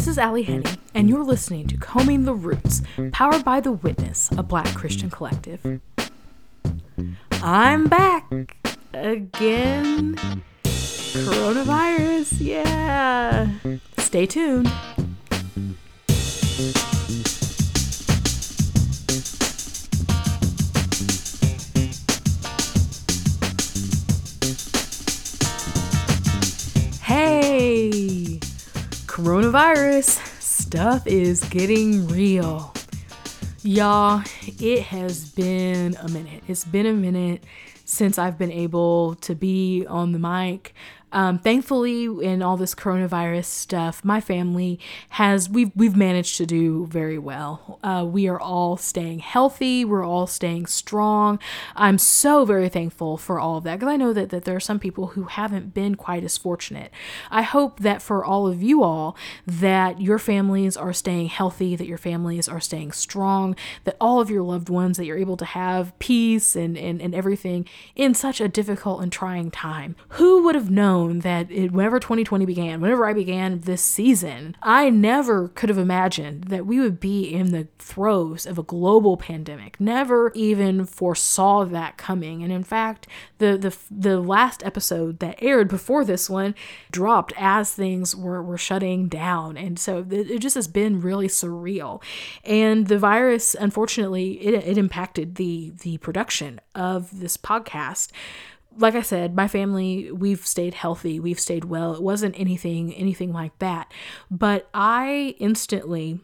This is Ally Henny, and you're listening to Combing the Roots, powered by The Witness, a black Christian collective. I'm back again. Coronavirus, yeah. Stay tuned. Coronavirus stuff is getting real. Y'all, it has been a minute. It's been a minute since I've been able to be on the mic. Um, thankfully, in all this coronavirus stuff, my family has we've we've managed to do very well. Uh, we are all staying healthy. We're all staying strong. I'm so very thankful for all of that because I know that that there are some people who haven't been quite as fortunate. I hope that for all of you all that your families are staying healthy, that your families are staying strong, that all of your loved ones that you're able to have peace and and, and everything in such a difficult and trying time. Who would have known? Known that it, whenever 2020 began, whenever I began this season, I never could have imagined that we would be in the throes of a global pandemic. Never even foresaw that coming. And in fact, the the the last episode that aired before this one dropped as things were were shutting down, and so it, it just has been really surreal. And the virus, unfortunately, it, it impacted the the production of this podcast like I said, my family, we've stayed healthy, we've stayed well. It wasn't anything anything like that. But I instantly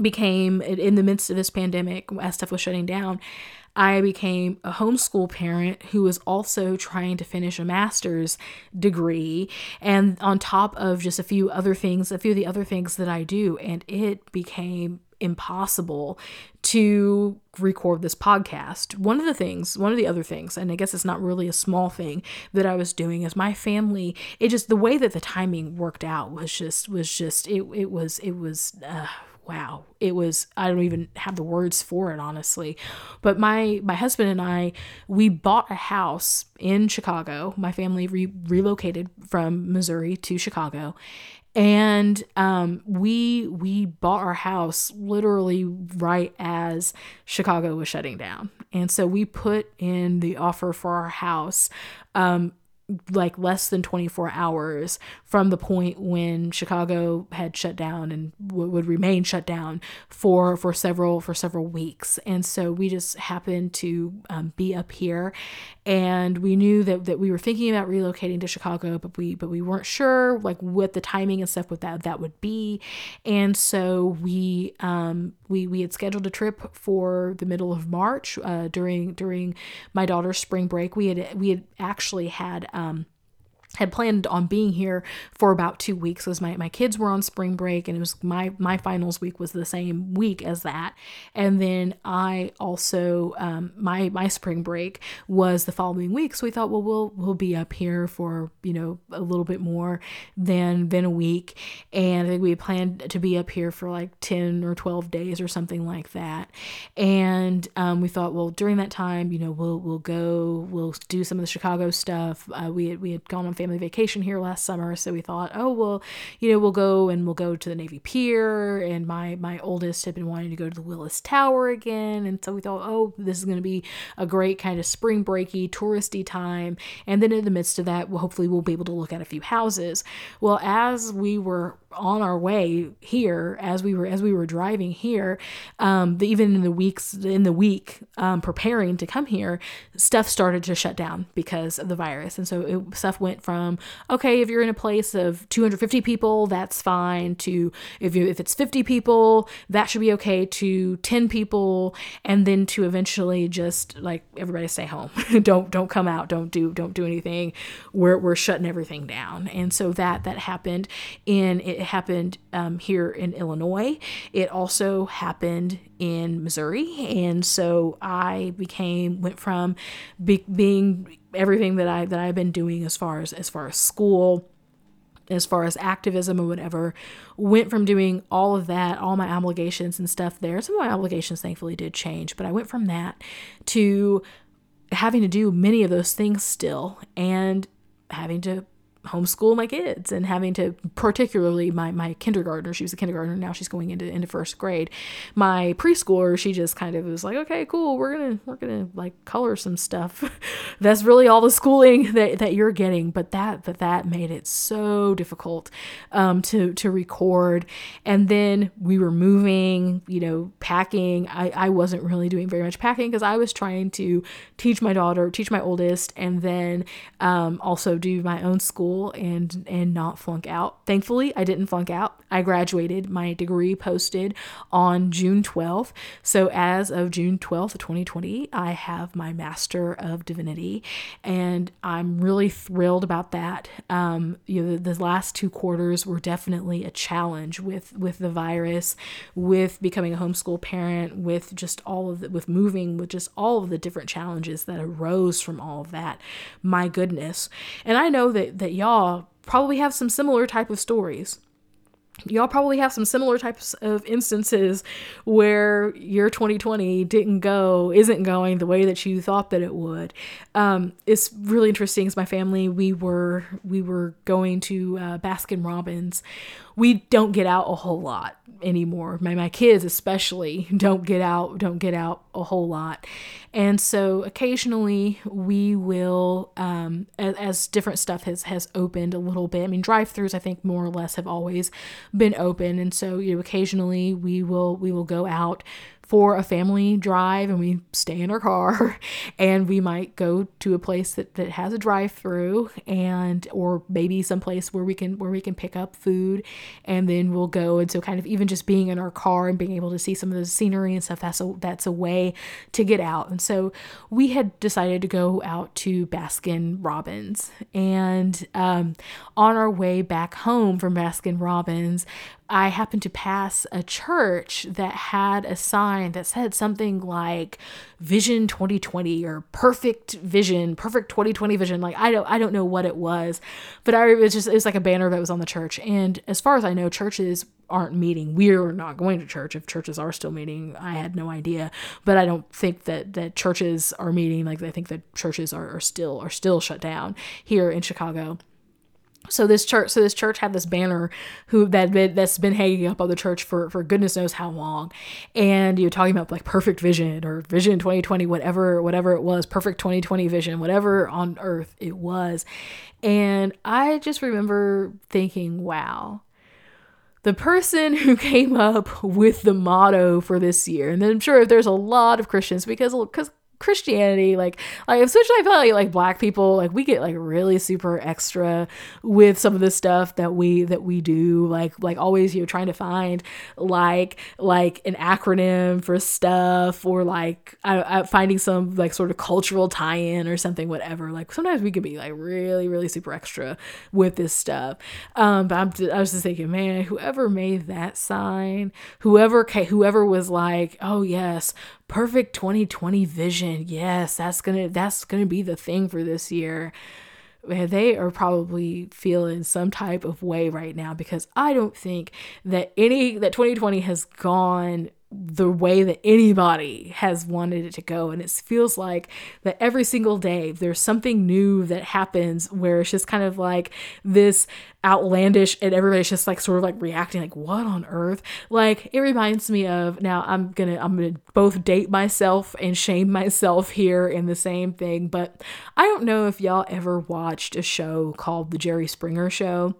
became in the midst of this pandemic as stuff was shutting down, I became a homeschool parent who was also trying to finish a master's degree and on top of just a few other things, a few of the other things that I do and it became impossible to record this podcast. One of the things, one of the other things, and I guess it's not really a small thing that I was doing is my family, it just the way that the timing worked out was just was just it it was it was uh, wow. It was i don't even have the words for it honestly. But my my husband and i we bought a house in chicago. My family re- relocated from missouri to chicago and um, we we bought our house literally right as Chicago was shutting down, and so we put in the offer for our house um, like less than 24 hours from the point when Chicago had shut down and w- would remain shut down for for several for several weeks. And so we just happened to um, be up here. And we knew that, that we were thinking about relocating to Chicago but we but we weren't sure like what the timing and stuff with that that would be. And so we um we we had scheduled a trip for the middle of March uh, during during my daughter's spring break. We had we had actually had um, um, had planned on being here for about two weeks. As my, my kids were on spring break and it was my my finals week was the same week as that. And then i also um, my my spring break was the following week. So we thought well we'll we'll be up here for you know a little bit more than than a week. And i think we planned to be up here for like 10 or 12 days or something like that. And um, we thought well during that time you know we'll we'll go we'll do some of the chicago stuff. Uh, we had we had gone on family vacation here last summer, so we thought, oh well, you know, we'll go and we'll go to the Navy Pier, and my my oldest had been wanting to go to the Willis Tower again, and so we thought, oh, this is going to be a great kind of spring breaky, touristy time, and then in the midst of that, hopefully we'll be able to look at a few houses. Well, as we were on our way here as we were as we were driving here um, even in the weeks in the week um, preparing to come here stuff started to shut down because of the virus. And so it, stuff went from okay if you're in a place of 250 people that's fine to if you if it's 50 people that should be okay to 10 people and then to eventually just like everybody stay home. Don't don't come out. Don't do don't do anything. We're, we're shutting everything down. And so that that happened in it happened um, here in Illinois. It also happened in Missouri, and so I became went from be, being everything that I that I've been doing as far as as far as school as far as activism or whatever, went from doing all of that, all my obligations and stuff there. Some of my obligations thankfully did change, but I went from that to having to do many of those things still and having to homeschool my kids and having to particularly my my kindergartner she was a kindergartner now she's going into into first grade. My preschooler she just kind of was like okay cool we're gonna we're gonna like color some stuff. That's really all the schooling that, that you're getting but that but that made it so difficult um, to to record. And then we were moving you know packing. I, I wasn't really doing very much packing because I was trying to teach my daughter teach my oldest and then um, also do my own school school and and not flunk out. Thankfully, I didn't flunk out. I graduated. My degree posted on June 12th. So as of June 12th, 2020, I have my Master of Divinity, and I'm really thrilled about that. Um, you know, the, the last two quarters were definitely a challenge with with the virus, with becoming a homeschool parent, with just all of the, with moving, with just all of the different challenges that arose from all of that. My goodness, and I know that that y'all probably have some similar type of stories. Y'all probably have some similar types of instances where your 2020 didn't go isn't going the way that you thought that it would. Um, it's really interesting as my family we were we were going to uh, baskin robbins we don't get out a whole lot anymore. My my kids especially don't get out don't get out a whole lot, and so occasionally we will, um, as, as different stuff has has opened a little bit. I mean, drive-throughs I think more or less have always been open, and so you know occasionally we will we will go out for a family drive and we stay in our car and we might go to a place that, that has a drive through and or maybe someplace where we can where we can pick up food and then we'll go. And so kind of even just being in our car and being able to see some of the scenery and stuff that's a that's a way to get out. And so we had decided to go out to Baskin Robbins. And um, on our way back home from Baskin Robbins I happened to pass a church that had a sign that said something like Vision 2020 or Perfect Vision, Perfect 2020 Vision. Like I don't I don't know what it was, but I it was just it was like a banner that was on the church. And as far as I know, churches aren't meeting. We're not going to church. If churches are still meeting, I had no idea. But I don't think that that churches are meeting. Like I think that churches are, are still are still shut down here in Chicago so this church so this church had this banner who that that's been hanging up on the church for for goodness knows how long. And you're talking about like perfect vision or vision 2020 whatever whatever it was perfect 2020 vision whatever on earth it was. And i just remember thinking wow the person who came up with the motto for this year and i'm sure there's a lot of christians because because Christianity, like like especially I feel like like black people, like we get like really super extra with some of the stuff that we that we do. Like like always you're trying to find like like an acronym for stuff or like I, I finding some like sort of cultural tie-in or something, whatever. Like sometimes we could be like really, really super extra with this stuff. Um, but I'm I was just thinking, man, whoever made that sign, whoever whoever was like, oh yes, perfect 2020 vision. Yes, that's to that's to be the thing for this year. Man, They are probably feeling some type of way right now because I don't think that any that 2020 has gone the way that anybody has wanted it to go. And it feels like that every single day there's something new that happens where it's just kind of like this outlandish and everybody's just like sort of like reacting like what on earth like it reminds me of now i'm gonna i'm gonna both date myself and shame myself here in the same thing but i don't know if y'all ever watched a show called the jerry springer show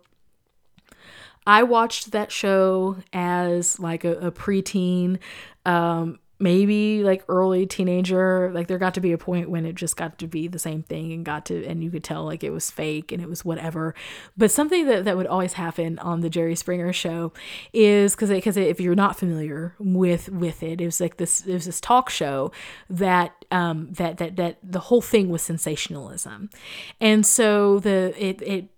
I watched that show as like a, a preteen, um, maybe like early teenager. Like there got to be a point when it just got to be the same thing and got to, and you could tell like it was fake and it was whatever. But something that, that would always happen on the Jerry Springer show is because because if you're not familiar with with it, it was like this it was this talk show that um that that that the whole thing was sensationalism, and so the it it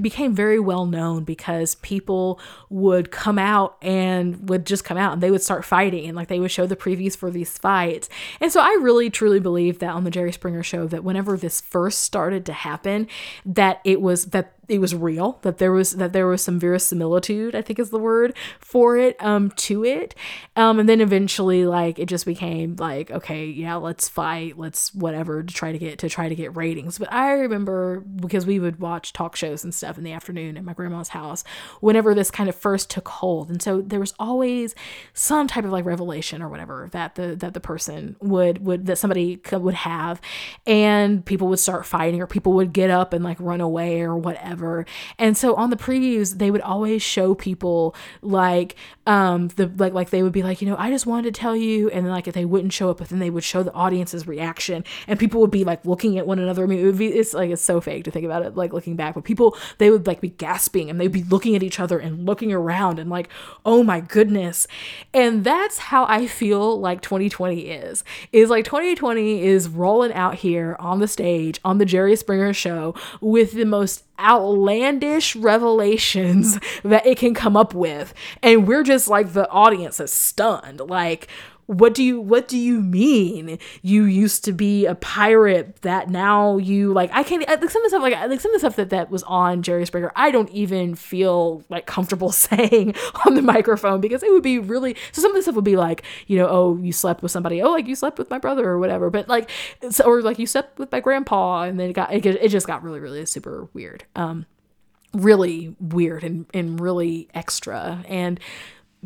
became very well known because people would come out and would just come out and they would start fighting and like they would show the previews for these fights. And so I really truly believe that on the Jerry Springer show that whenever this first started to happen that it was that it was real that there was that there was some verisimilitude i think is the word for it um to it. Um and then eventually like it just became like okay yeah let's fight let's whatever to try to get to try to get ratings. But i remember because we would watch talk shows and stuff in the afternoon at my grandma's house whenever this kind of first took hold. And so there was always some type of like revelation or whatever that the that the person would would that somebody would have. And people would start fighting or people would get up and like run away or whatever whatever. And so on the previews, they would always show people like um the like like they would be like, you know, I just wanted to tell you, and then like if they wouldn't show up, but then they would show the audience's reaction, and people would be like looking at one another. I mean, it would be it's like it's so fake to think about it, like looking back, but people they would like be gasping and they'd be looking at each other and looking around and like, oh my goodness. And that's how I feel like 2020 is. Is like 2020 is rolling out here on the stage on the Jerry Springer show with the most outlandish revelations that it can come up with. And we're just like the audience is stunned. Like what do you what do you mean? You used to be a pirate that now you like i can't like some of the stuff like like some of the stuff that that was on jerry springer i don't even feel like comfortable saying on the microphone because it would be really so some of the stuff would be like you know oh you slept with somebody oh like you slept with my brother or whatever but like so, or like you slept with my grandpa and then it got it, it just got really really super weird um really weird and and really extra. And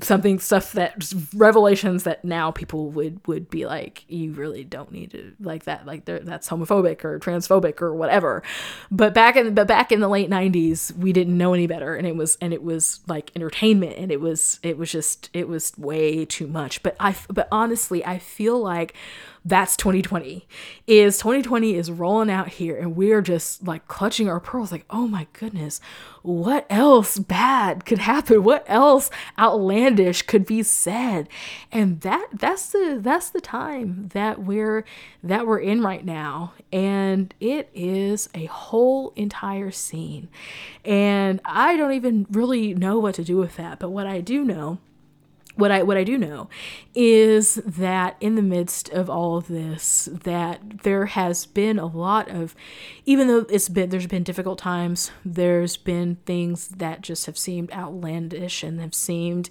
something stuff that revelations that now people would would be like you really don't need to like that like that's homophobic or transphobic or whatever. But back in but back in the late 90s we didn't know any better and it was and it was like entertainment and it was it was just it was way too much. But i but honestly i feel like that's 2020 is 2020 is rolling out here and we're just like clutching our pearls like oh my goodness what else bad could happen? What else outlandish could be said? And that that's the that's the time that we're that we're in right now and it is a whole entire scene. And i don't even really know what to do with that but what i do know what I what I do know is that in the midst of all of this that there has been a lot of even though it's been there's been difficult times there's been things that just have seemed outlandish and have seemed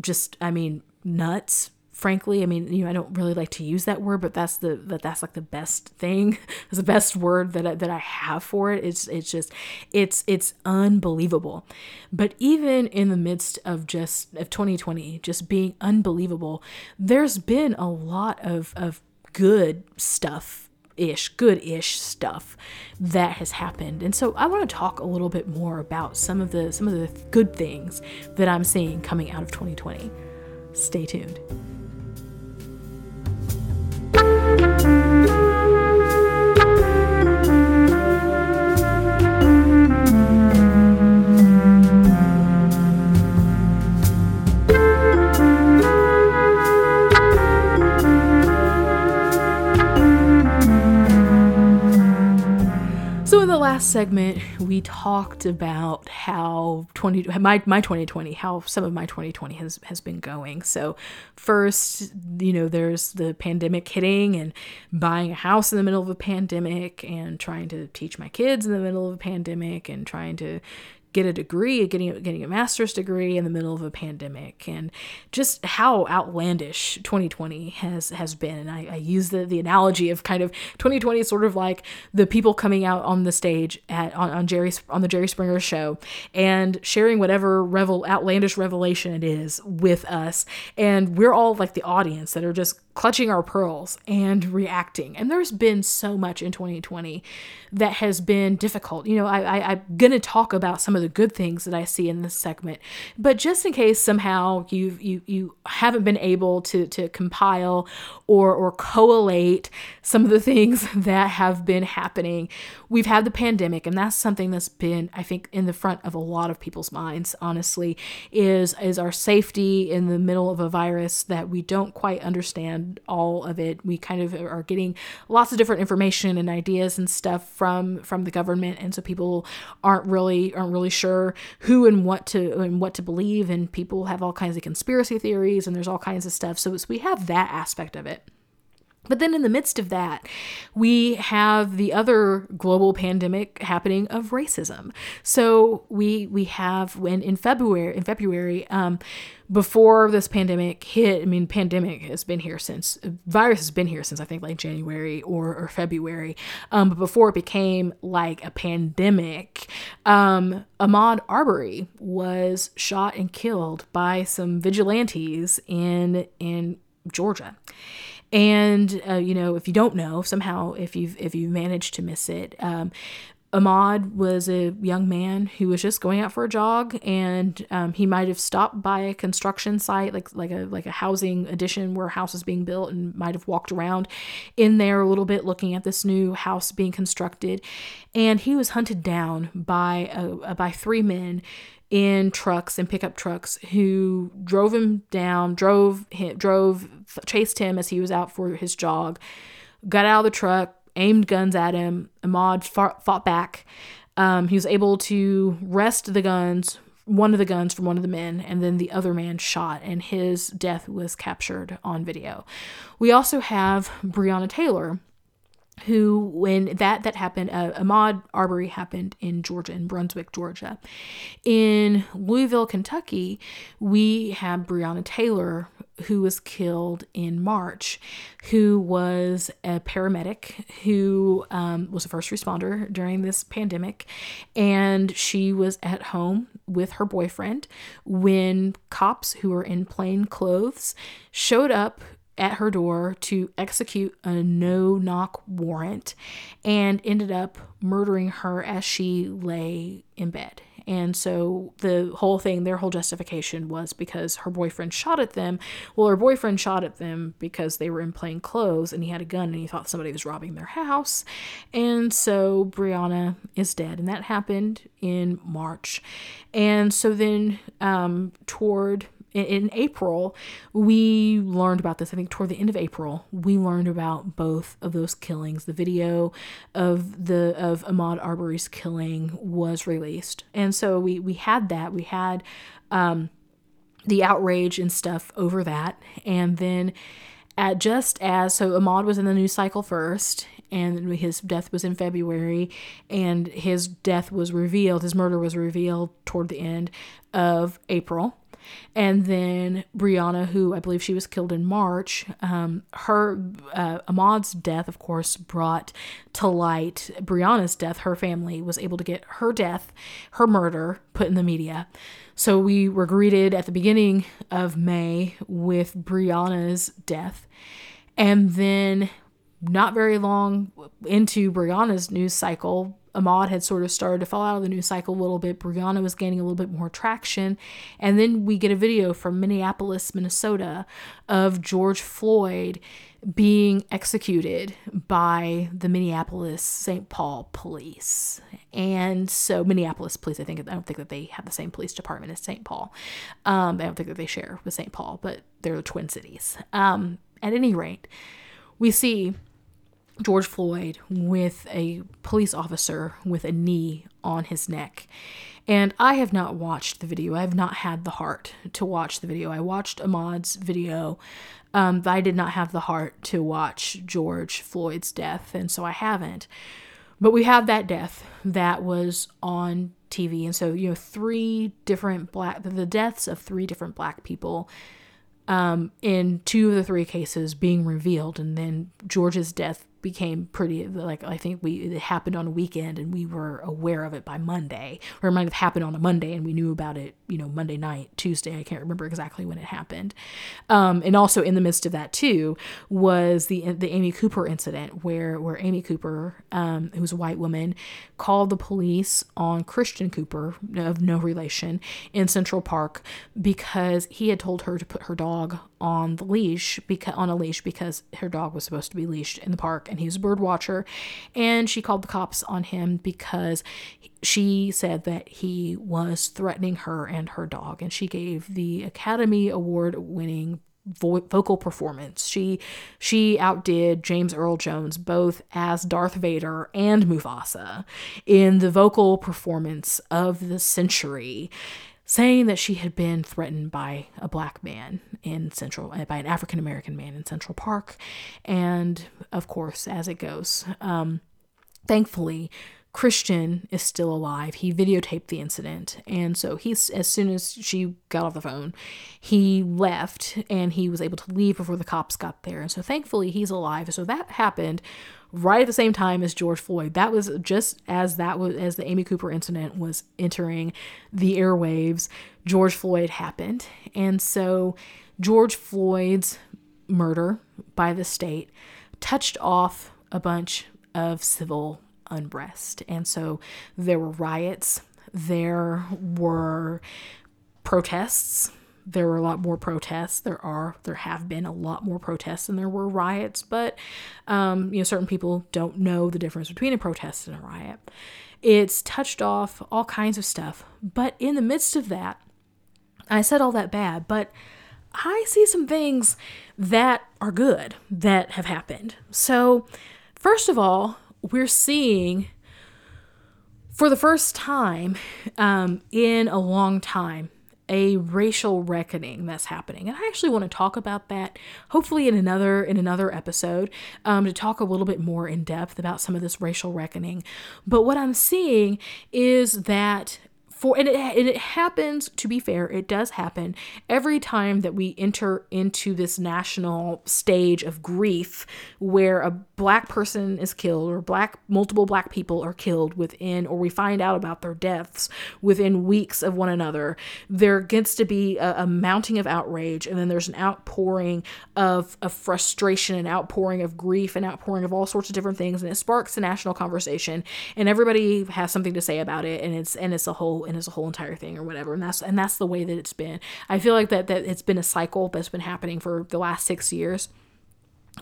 just I mean nuts frankly i mean you know i don't really like to use that word but that's the that that's like the best thing. It's the best word that I, that i have for it. It's it's just it's it's unbelievable. But even in the midst of just of 2020 just being unbelievable there's been a lot of of good stuff ish good ish stuff that has happened. And so i want to talk a little bit more about some of the some of the good things that i'm seeing coming out of 2020 stay tuned Bye. Last segment, we talked about how 20 my my 2020, how some of my 2020 has has been going. So, first, you know, there's the pandemic hitting and buying a house in the middle of a pandemic and trying to teach my kids in the middle of a pandemic and trying to get a degree, getting getting a master's degree in the middle of a pandemic, and just how outlandish 2020 has has been. And I, I use the the analogy of kind of 2020 is sort of like the people coming out on the stage at on, on Jerry on the Jerry Springer show and sharing whatever revel outlandish revelation it is with us, and we're all like the audience that are just clutching our pearls and reacting. And there's been so much in 2020 that has been difficult. You know, I, I, am going to talk about some of the good things that I see in this segment, but just in case somehow you you you haven't been able to to compile or or collate some of the things that have been happening, we've had the pandemic, and that's something that's been, I think, in the front of a lot of people's minds. Honestly, is is our safety in the middle of a virus that we don't quite understand all of it. We kind of are getting lots of different information and ideas and stuff from from the government, and so people aren't really aren't really sure who and what to and what to believe, and people have all kinds of conspiracy theories, and there's all kinds of stuff. So, so we have that aspect of it. But then in the midst of that, we have the other global pandemic happening of racism. So we we have when in February in February um, before this pandemic hit. I mean, pandemic has been here since virus has been here since I think like January or or February. Um, but before it became like a pandemic, um, Ahmaud Arbery was shot and killed by some vigilantes in in Georgia. And uh, you know, if you don't know, somehow, if you've if you managed to miss it, um, Ahmaud was a young man who was just going out for a jog, and um, he might have stopped by a construction site, like like a like a housing addition where a house is being built, and might have walked around in there a little bit, looking at this new house being constructed, and he was hunted down by a, by three men in trucks and pickup trucks who drove him down, drove him, drove, chased him as he was out for his jog, got out of the truck, aimed guns at him. Ahmaud fought, fought back. Um, he was able to wrest the guns, one of the guns from one of the men, and then the other man shot, and his death was captured on video. We also have Breonna Taylor, who when that that happened uh, ahmaud arbery happened in georgia in brunswick georgia. In louisville kentucky we have breonna taylor who was killed in march who was a paramedic who um, was a first responder during this pandemic and she was at home with her boyfriend when cops who were in plain clothes showed up at her door to execute a no knock warrant and ended up murdering her as she lay in bed. And so the whole thing, their whole justification was because her boyfriend shot at them. Well, her boyfriend shot at them because they were in plain clothes and he had a gun and he thought somebody was robbing their house. And so Breonna is dead. And that happened in March. And so then um, toward in, April, we learned about this. I think toward the end of April, we learned about both of those killings. The video of the of Ahmaud Arbery's killing was released, and so we we had that. We had um, the outrage and stuff over that, and then at just as so Ahmaud was in the news cycle first, and his death was in February, and his death was revealed, his murder was revealed toward the end of April. And then Breonna, who I believe she was killed in March, um, her uh, Ahmaud's death, of course, brought to light Breonna's death. Her family was able to get her death, her murder, put in the media. So we were greeted at the beginning of May with Breonna's death. And then, not very long into Breonna's news cycle, Ahmaud had sort of started to fall out of the news cycle a little bit. Breonna was gaining a little bit more traction. And then we get a video from Minneapolis, Minnesota of George Floyd being executed by the Minneapolis St. Paul police. And so Minneapolis police, I think I don't think that they have the same police department as St. Paul. Um, I don't think that they share with St. Paul, but they're the twin cities. Um, at any rate, we see George Floyd with a police officer with a knee on his neck. And I have not watched the video. I have not had the heart to watch the video. I watched Ahmaud's video, um, but I did not have the heart to watch George Floyd's death, and so I haven't. But we have that death that was on TV, and so you know, three different black the deaths of three different black people um, in two of the three cases being revealed, and then George's death became pretty like I think we it happened on a weekend and we were aware of it by Monday, or it might have happened on a Monday and we knew about it, you know, Monday night, Tuesday. I can't remember exactly when it happened. Um, and also in the midst of that too was the the Amy Cooper incident where where Amy Cooper, um, was a white woman, called the police on Christian Cooper of no relation in Central Park because he had told her to put her dog on the leash because on a leash because her dog was supposed to be leashed in the park and he's a bird watcher. And she called the cops on him because she said that he was threatening her and her dog. And she gave the academy award winning vo- vocal performance. She she outdid James Earl Jones both as Darth Vader and Mufasa in the vocal performance of the century saying that she had been threatened by a black man in Central, uh, by an African American man in Central Park. And of course, as it goes, um, thankfully, Christian is still alive. He videotaped the incident. And so he's as soon as she got off the phone, he left and he was able to leave before the cops got there. And so thankfully he's alive. So that happened right at the same time as George Floyd. That was just as that was as the Amy Cooper incident was entering the airwaves, George Floyd happened. And so George Floyd's murder by the state touched off a bunch of civil unrest. And so there were riots, there were protests. There were a lot more protests. There are, there have been a lot more protests than there were riots, but um, you know, certain people don't know the difference between a protest and a riot. It's touched off all kinds of stuff, but in the midst of that, I said all that bad, but I see some things that are good that have happened. So, first of all, we're seeing for the first time um, in a long time a racial reckoning that's happening. And i actually want to talk about that hopefully in another in another episode um, to talk a little bit more in depth about some of this racial reckoning. But what i'm seeing is that for and it, and it happens to be fair it does happen every time that we enter into this national stage of grief where a black person is killed or black multiple black people are killed within or we find out about their deaths within weeks of one another there gets to be a, a mounting of outrage and then there's an outpouring of, of frustration and outpouring of grief and outpouring of all sorts of different things and it sparks a national conversation and everybody has something to say about it and it's and it's a whole and as a whole entire thing or whatever. And that's and that's the way that it's been. I feel like that that it's been a cycle that's been happening for the last six years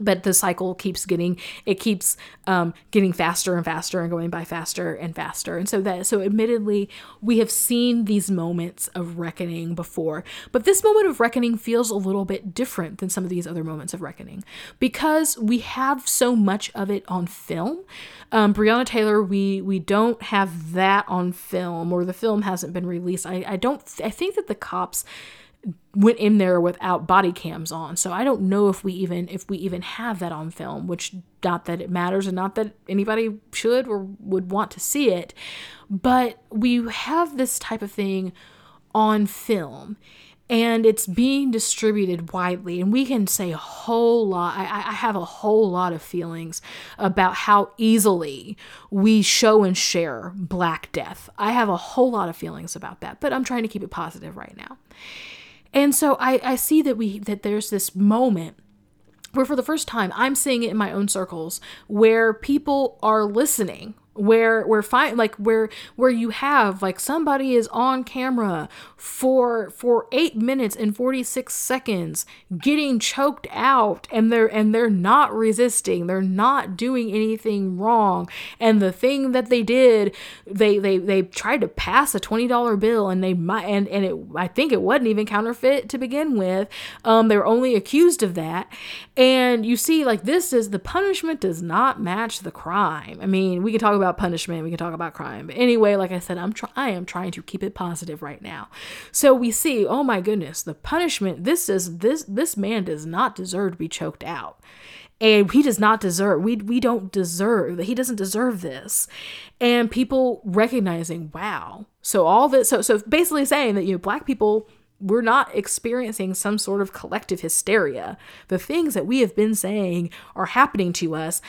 but the cycle keeps getting it keeps um, getting faster and faster and going by faster and faster. And so that so admittedly we have seen these moments of reckoning before but this moment of reckoning feels a little bit different than some of these other moments of reckoning because we have so much of it on film. Um, breonna taylor we we don't have that on film or the film hasn't been released. I, I don't i think that the cops went in there without body cams on. So I don't know if we even if we even have that on film, which not that it matters and not that anybody should or would want to see it, but we have this type of thing on film and it's being distributed widely. And we can say a whole lot I, I have a whole lot of feelings about how easily we show and share black death. I have a whole lot of feelings about that but i'm trying to keep it positive right now and so I, I see that we that there's this moment where for the first time I'm seeing it in my own circles where people are listening where where fine like where where you have like somebody is on camera for for 8 minutes and 46 seconds getting choked out and they're and they're not resisting. They're not doing anything wrong. And the thing that they did they they they tried to pass a $20 bill and they might and and it I think it wasn't even counterfeit to begin with. Um they were only accused of that. And you see like this is the punishment does not match the crime. I mean we could talk about about punishment, we can talk about crime. But anyway, like I said, I'm try- I am trying to keep it positive right now. So we see, oh my goodness, the punishment. This is this this man does not deserve to be choked out. And he does not deserve we we don't deserve he doesn't deserve this. And people recognizing, wow. So all this so so basically saying that you know black people we're not experiencing some sort of collective hysteria. The things that we have been saying are happening to us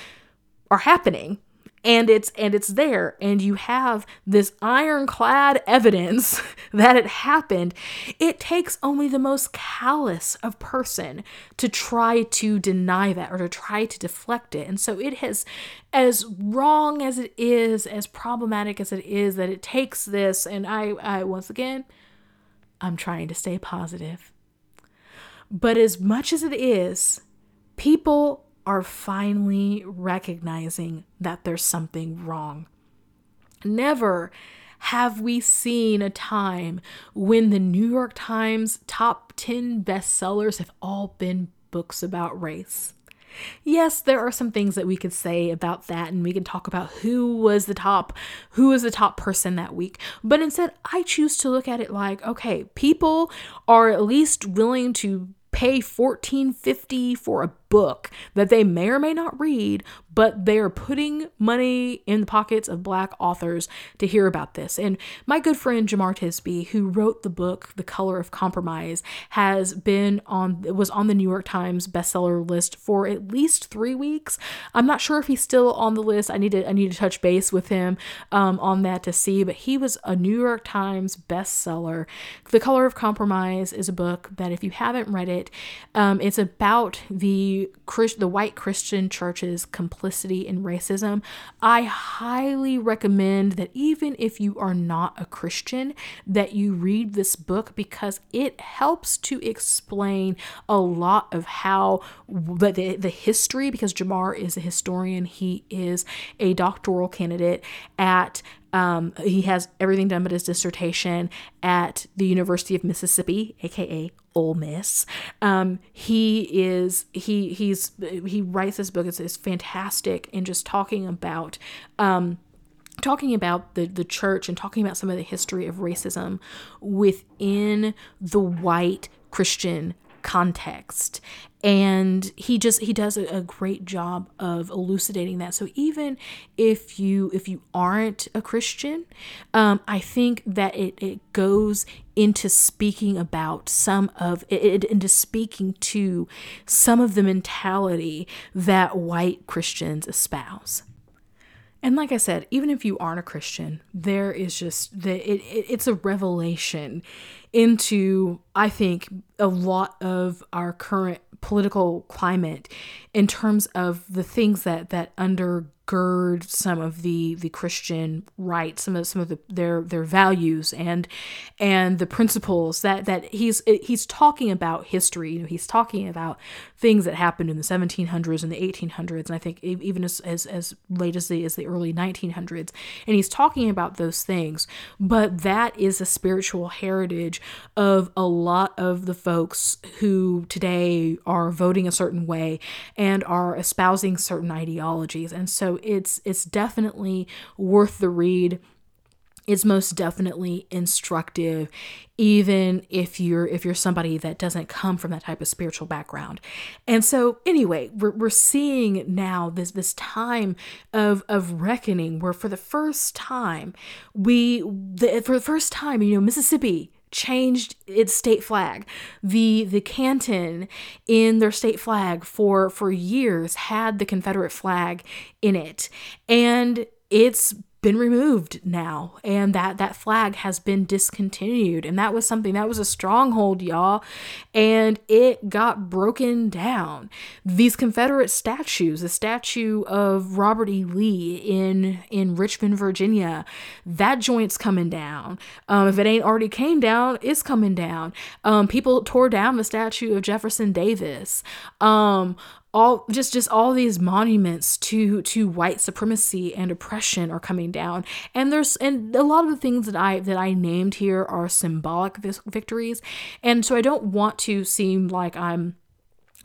are happening and it's and it's there and you have this ironclad evidence that it happened it takes only the most callous of person to try to deny that or to try to deflect it. And so it has as wrong as it is as problematic as it is that it takes this and i i once again i'm trying to stay positive. But as much as it is people are finally recognizing that there's something wrong. Never have we seen a time when the New York Times top 10 bestsellers have all been books about race. yes, there are some things that we could say about that and we can talk about who was the top who was the top person that week. But instead, I choose to look at it like, okay, people are at least willing to pay 1450 for a book that they may or may not read, but they are putting money in the pockets of black authors to hear about this. And my good friend Jemar Tisby, who wrote the book The Color of Compromise, has been on was on the New York Times bestseller list for at least three weeks. I'm not sure if he's still on the list. I need to I need to touch base with him um, on that to see. But he was a New York Times bestseller. The Color of Compromise is a book that if you haven't read it, um, it's about the Christ, the white Christian church's complicity in racism, I highly recommend that even if you are not a Christian, that you read this book because it helps to explain a lot of how the, the history, because Jemar is a historian, he is a doctoral candidate at um, he has everything done but his dissertation at the University of Mississippi, aka Ole Miss. Um, he is he he's he writes this book. It's, it's fantastic in just talking about. Um, talking about the, the church and talking about some of the history of racism within the white Christian context and he just he does a, a, great job of elucidating that. So even if you if you aren't a christian um, i think that it, it goes into speaking about some of it into speaking to some of the mentality that white christians espouse. And like I said, even if you aren't a Christian, there is just the it, it, it's a revelation into I think a lot of our current political climate in terms of the things that that undergird some of the the Christian rights, some of some of the, their their values and and the principles that that he's he's talking about history. You know, he's talking about things that happened in the 1700s and the 1800s, and I think even as as, as late as the as the early 1900s. And he's talking about those things, but that is a spiritual heritage of a lot of the folks who today are voting a certain way and are espousing certain ideologies. And so it's it's definitely worth the read it's most definitely instructive even if you're if you're somebody that doesn't come from that type of spiritual background and so anyway we're, we're seeing now this this time of of reckoning where for the first time we the, for the first time you know mississippi changed its state flag. The the canton in their state flag for for years had the Confederate flag in it. And it's been removed now and that that flag has been discontinued. And that was something that was a stronghold y'all. And it got broken down. These confederate statues the statue of robert e. Lee in in richmond virginia that joint's coming down. Um, if it ain't already came down it's coming down. Um, people tore down the statue of jefferson davis. Um, all just just all these monuments to to white supremacy and oppression are coming down. And there's and a lot of the things that i that i named here are symbolic victories. And so i don't want to seem like i'm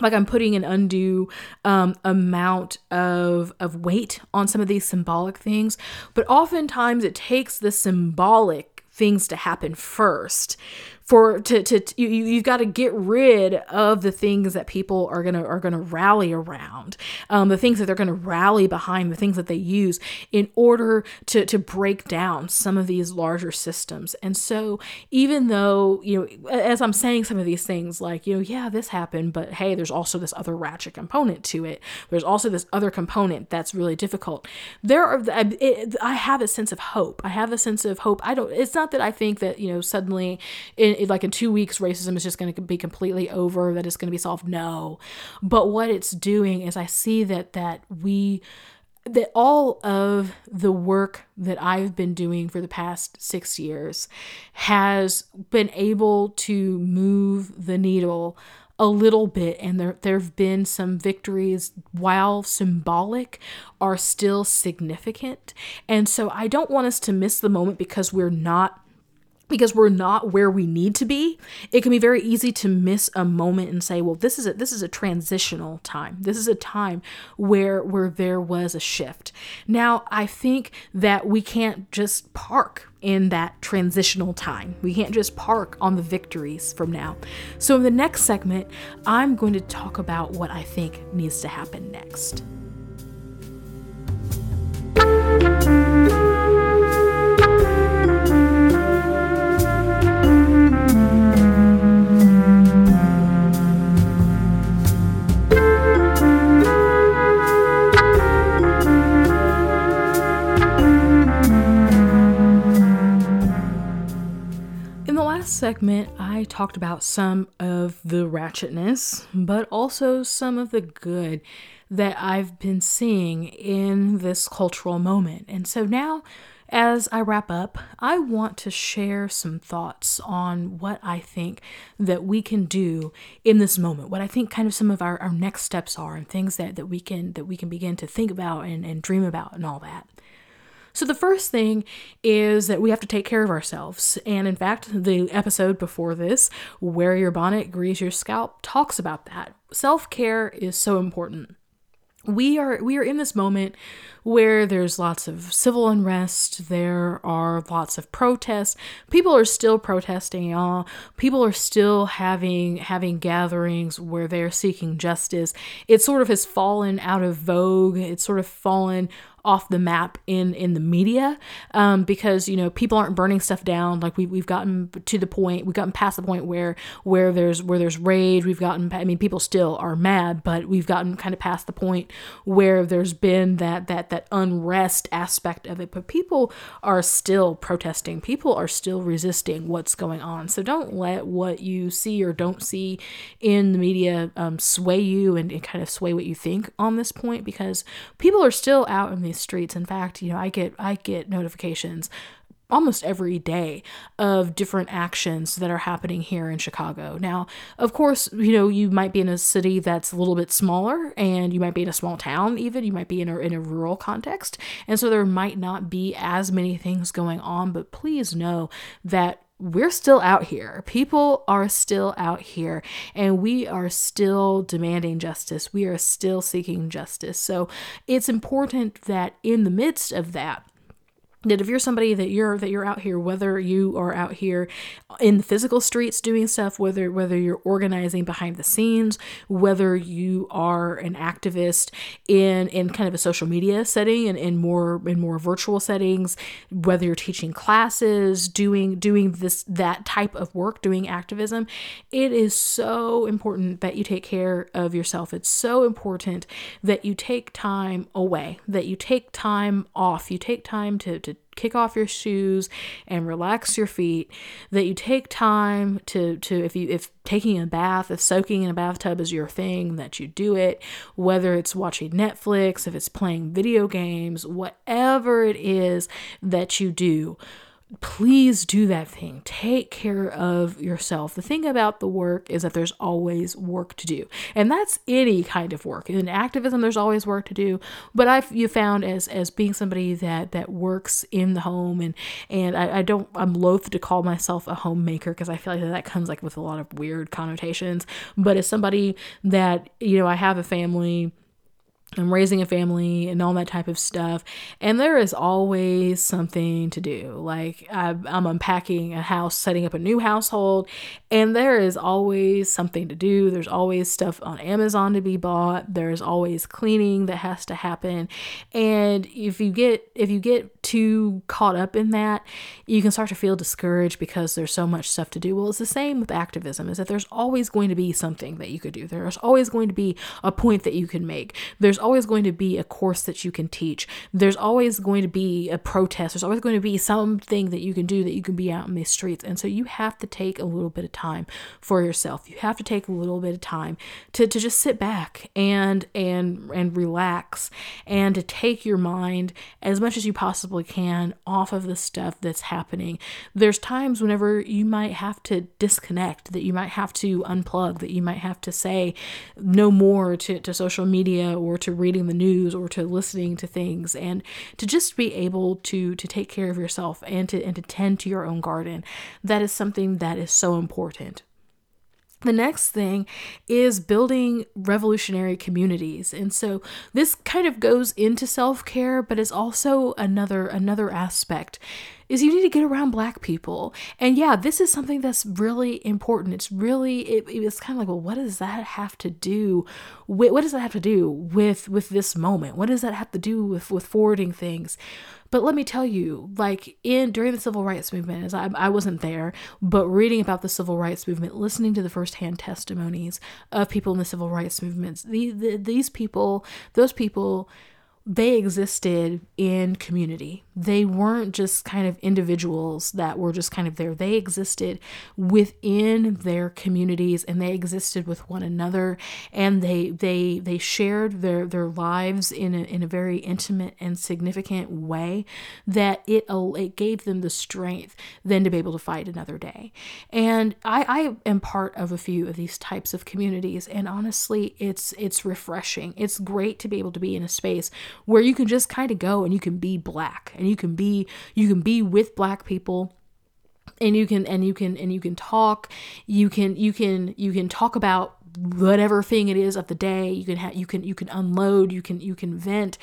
like I'm putting an undue um, amount of of weight on some of these symbolic things, but oftentimes it takes the symbolic things to happen first for to to, you you've got to get rid of the things that people are gonna are gonna rally around. Um, the things that they're gonna rally behind the things that they use in order to to break down some of these larger systems. And so even though you know as i'm saying some of these things like you know yeah this happened but hey there's also this other ratchet component to it. There's also this other component that's really difficult. There are it, i have a sense of hope. I have a sense of hope. I don't it's not that i think that you know suddenly in, like in two weeks racism is just going to be completely over that it's going to be solved no. But what it's doing is i see that that we that all of the work that I've been doing for the past six years has been able to move the needle a little bit and there there have been some victories while symbolic are still significant. And so I don't want us to miss the moment because we're not because we're not where we need to be it can be very easy to miss a moment and say well this is a this is a transitional time. This is a time where where there was a shift. Now i think that we can't just park in that transitional time. We can't just park on the victories from now. So in the next segment i'm going to talk about what i think needs to happen next segment, I talked about some of the ratchetness, but also some of the good that I've been seeing in this cultural moment. And so now, as I wrap up, I want to share some thoughts on what I think that we can do in this moment, what I think kind of some of our, our next steps are and things that, that we can that we can begin to think about and, and dream about and all that. So, the first thing is that we have to take care of ourselves. And in fact, the episode before this, Wear Your Bonnet, Grease Your Scalp, talks about that. Self care is so important. We are we are in this moment where there's lots of civil unrest there are lots of protests. People are still protesting y'all. People are still having having gatherings where they're seeking justice. It sort of has fallen out of vogue. It's sort of fallen off the map in in the media um, because you know people aren't burning stuff down. Like we, we've gotten to the point we've gotten past the point where where there's where there's rage. We've gotten i mean people still are mad but we've gotten kind of past the point where there's been that that that unrest aspect of it. But people are still protesting. People are still resisting what's going on. So don't let what you see or don't see in the media um, sway you and, and kind of sway what you think on this point because people are still out in the these streets. In fact, you know, I get I get notifications almost every day of different actions that are happening here in Chicago. Now, of course, you know, you might be in a city that's a little bit smaller and you might be in a small town even, you might be in a, in a rural context. And so there might not be as many things going on, but please know that we're still out here. People are still out here, and we are still demanding justice. We are still seeking justice. So it's important that in the midst of that, that if you're somebody that you're that you're out here whether you are out here in the physical streets doing stuff whether whether you're organizing behind the scenes whether you are an activist in in kind of a social media setting and in more in more virtual settings whether you're teaching classes doing doing this that type of work doing activism it is so important that you take care of yourself. It's so important that you take time away that you take time off. You take time to, to kick off your shoes and relax your feet that you take time to to if you if taking a bath if soaking in a bathtub is your thing that you do it whether it's watching Netflix if it's playing video games whatever it is that you do please do that thing. Take care of yourself. The thing about the work is that there's always work to do. And that's any kind of work. In activism there's always work to do, but I've you found as as being somebody that that works in the home and and I, I don't I'm loath to call myself a homemaker because I feel like that comes like with a lot of weird connotations, but as somebody that you know I have a family I'm raising a family and all that type of stuff. And there is always something to do. Like I'm unpacking a house, setting up a new household, and there is always something to do. There's always stuff on Amazon to be bought. There's always cleaning that has to happen. And if you get if you get too caught up in that, you can start to feel discouraged because there's so much stuff to do. Well, it's the same with activism is that there's always going to be something that you could do. There's always going to be a point that you can make. There's always going to be a course that you can teach. There's always going to be a protest. There's always going to be something that you can do that you can be out in the streets. And so you have to take a little bit of time for yourself. You have to take a little bit of time to, to just sit back and and and relax and to take your mind as much as you possibly can off of the stuff that's happening. There's times whenever you might have to disconnect, that you might have to unplug, that you might have to say no more to, to social media or to to reading the news or to listening to things and to just be able to to take care of yourself and to and to tend to your own garden. That is something that is so important. The next thing is building revolutionary communities. And so this kind of goes into self-care but is also another another aspect is you need to get around black people. And yeah, this is something that's really important. It's really it, it's kind of like, well, what does that have to do with what does that have to do with with this moment? What does that have to do with with forwarding things? But let me tell you, like in during the civil rights movement, as I, I wasn't there, but reading about the civil rights movement, listening to the firsthand testimonies of people in the civil rights movements, the, the, these people, those people they existed in community. They weren't just kind of individuals that were just kind of there. They existed within their communities and they existed with one another and they they they shared their their lives in a, in a very intimate and significant way that it it gave them the strength then to be able to fight another day. And I I am part of a few of these types of communities and honestly it's it's refreshing. It's great to be able to be in a space where you can just kind of go and you can be black and you can be you can be with black people and you can and you can and you can talk. You can you can you can talk about whatever thing it is of the day you can have you can you can unload you can you can vent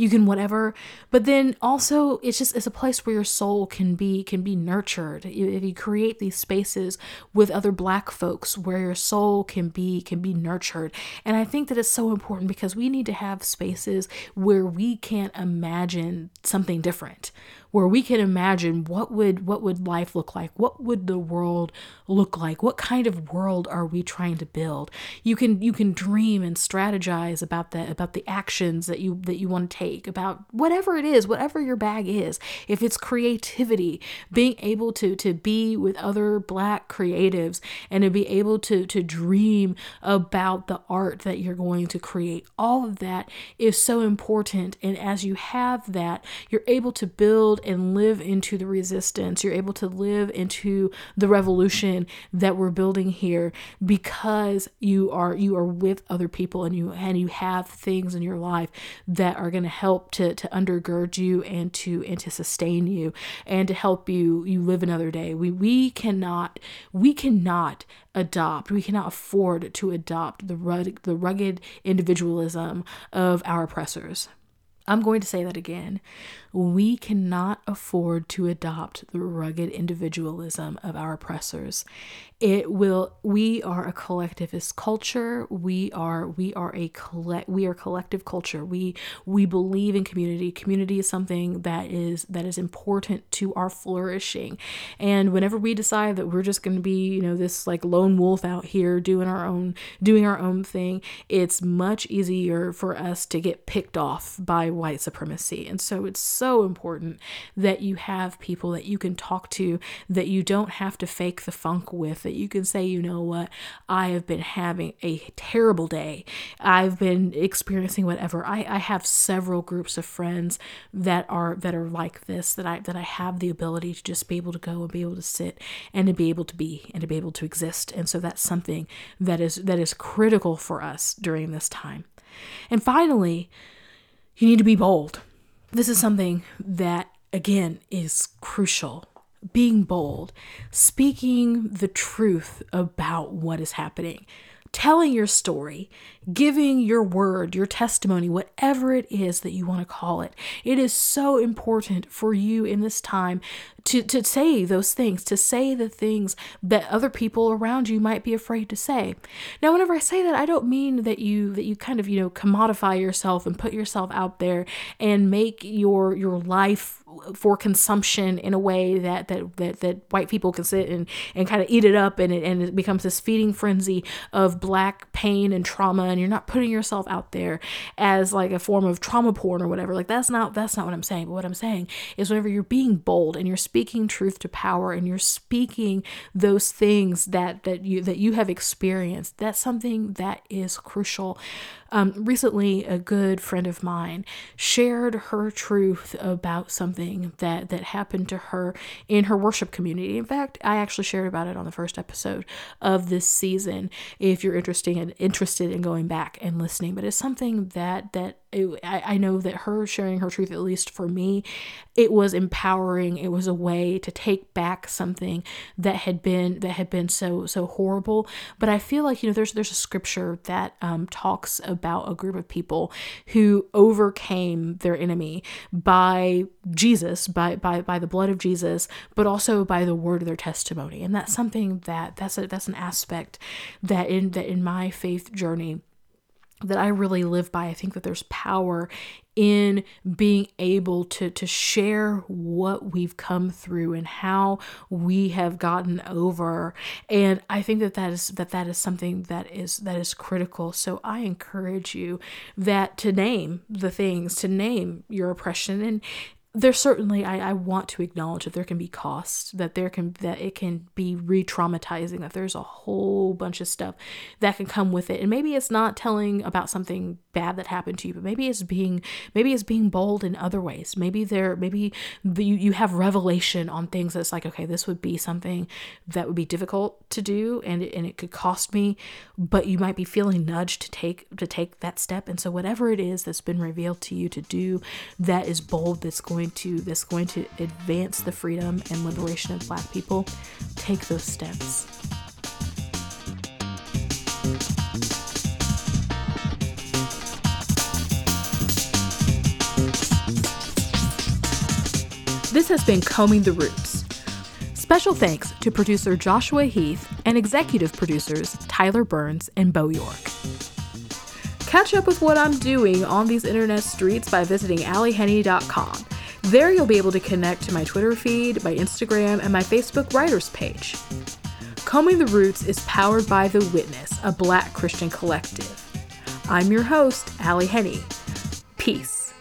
you can whatever. But then also it's just it's a place where your soul can be can be nurtured. If you create these spaces with other black folks where your soul can be can be nurtured. And i think that it's so important because we need to have spaces where we can't imagine something different where we can imagine what would what would life look like? What would the world look like? What kind of world are we trying to build? You can you can dream and strategize about that about the actions that you that you want to take about whatever it is whatever your bag is. If it's creativity being able to to be with other black creatives and to be able to to dream about the art that you're going to create. All of that is so important and as you have that you're able to build and live into the resistance. You're able to live into the revolution that we're building here because you are you are with other people and you and you have things in your life that are going to help to to undergird you and to and to sustain you and to help you you live another day. We we cannot we cannot adopt we cannot afford to adopt the rugged, the rugged individualism of our oppressors. I'm going to say that again. We cannot afford to adopt the rugged individualism of our oppressors. It will we are a collectivist culture. We are we are a collect we are collective culture. We we believe in community. Community is something that is that is important to our flourishing. And whenever we decide that we're just going to be, you know, this like lone wolf out here doing our own doing our own thing, it's much easier for us to get picked off by white supremacy. And so it's so important that you have people that you can talk to, that you don't have to fake the funk with, that you can say, you know what, I have been having a terrible day. I've been experiencing whatever. I, I have several groups of friends that are that are like this, that I that I have the ability to just be able to go and be able to sit and to be able to be and to be able to exist. And so that's something that is that is critical for us during this time. And finally, you need to be bold. This is something that, again, is crucial. Being bold, speaking the truth about what is happening, telling your story, giving your word, your testimony, whatever it is that you want to call it. It is so important for you in this time to, to say those things, to say the things that other people around you might be afraid to say. Now, whenever I say that, I don't mean that you that you kind of, you know, commodify yourself and put yourself out there and make your your life for consumption in a way that that that, that white people can sit and, and kind of eat it up and it, and it becomes this feeding frenzy of black pain and trauma and you're not putting yourself out there as like a form of trauma porn or whatever. Like that's not that's not what i'm saying. But what i'm saying is whenever you're being bold and you're speaking truth to power and you're speaking those things that that you that you have experienced that's something that is crucial um, recently, a good friend of mine shared her truth about something that that happened to her in her worship community. In fact, I actually shared about it on the first episode of this season. If you're interested in, interested in going back and listening, but it's something that that I, I know that her sharing her truth, at least for me, it was empowering. It was a way to take back something that had been that had been so so horrible. But I feel like you know there's there's a scripture that um, talks about a group of people who overcame their enemy by Jesus, by by by the blood of Jesus, but also by the word of their testimony. And that's something that that's a, that's an aspect that in that in my faith journey that I really live by. I think that there's power in being able to to share what we've come through and how we have gotten over and i think that that is that that is something that is that is critical so i encourage you that to name the things to name your oppression and there's certainly I, I want to acknowledge that there can be costs that there can that it can be re-traumatizing that there's a whole bunch of stuff that can come with it. And maybe it's not telling about something bad that happened to you but maybe it's being maybe it's being bold in other ways. Maybe there maybe the, you, you have revelation on things that's like okay this would be something that would be difficult to do and and it could cost me but you might be feeling nudged to take to take that step. And so whatever it is that's been revealed to you to do that is bold that's going going to that's going to advance the freedom and liberation of black people, take those steps. This has been Combing the Roots. Special thanks to producer Joshua Heath and executive producers Tyler Burns and Beau York. Catch up with what I'm doing on these internet streets by visiting AllyHenny.com there, you'll be able to connect to my Twitter feed, my Instagram, and my Facebook writers page. Combing the Roots is powered by The Witness, a black Christian collective. I'm your host, Ally Henny. Peace.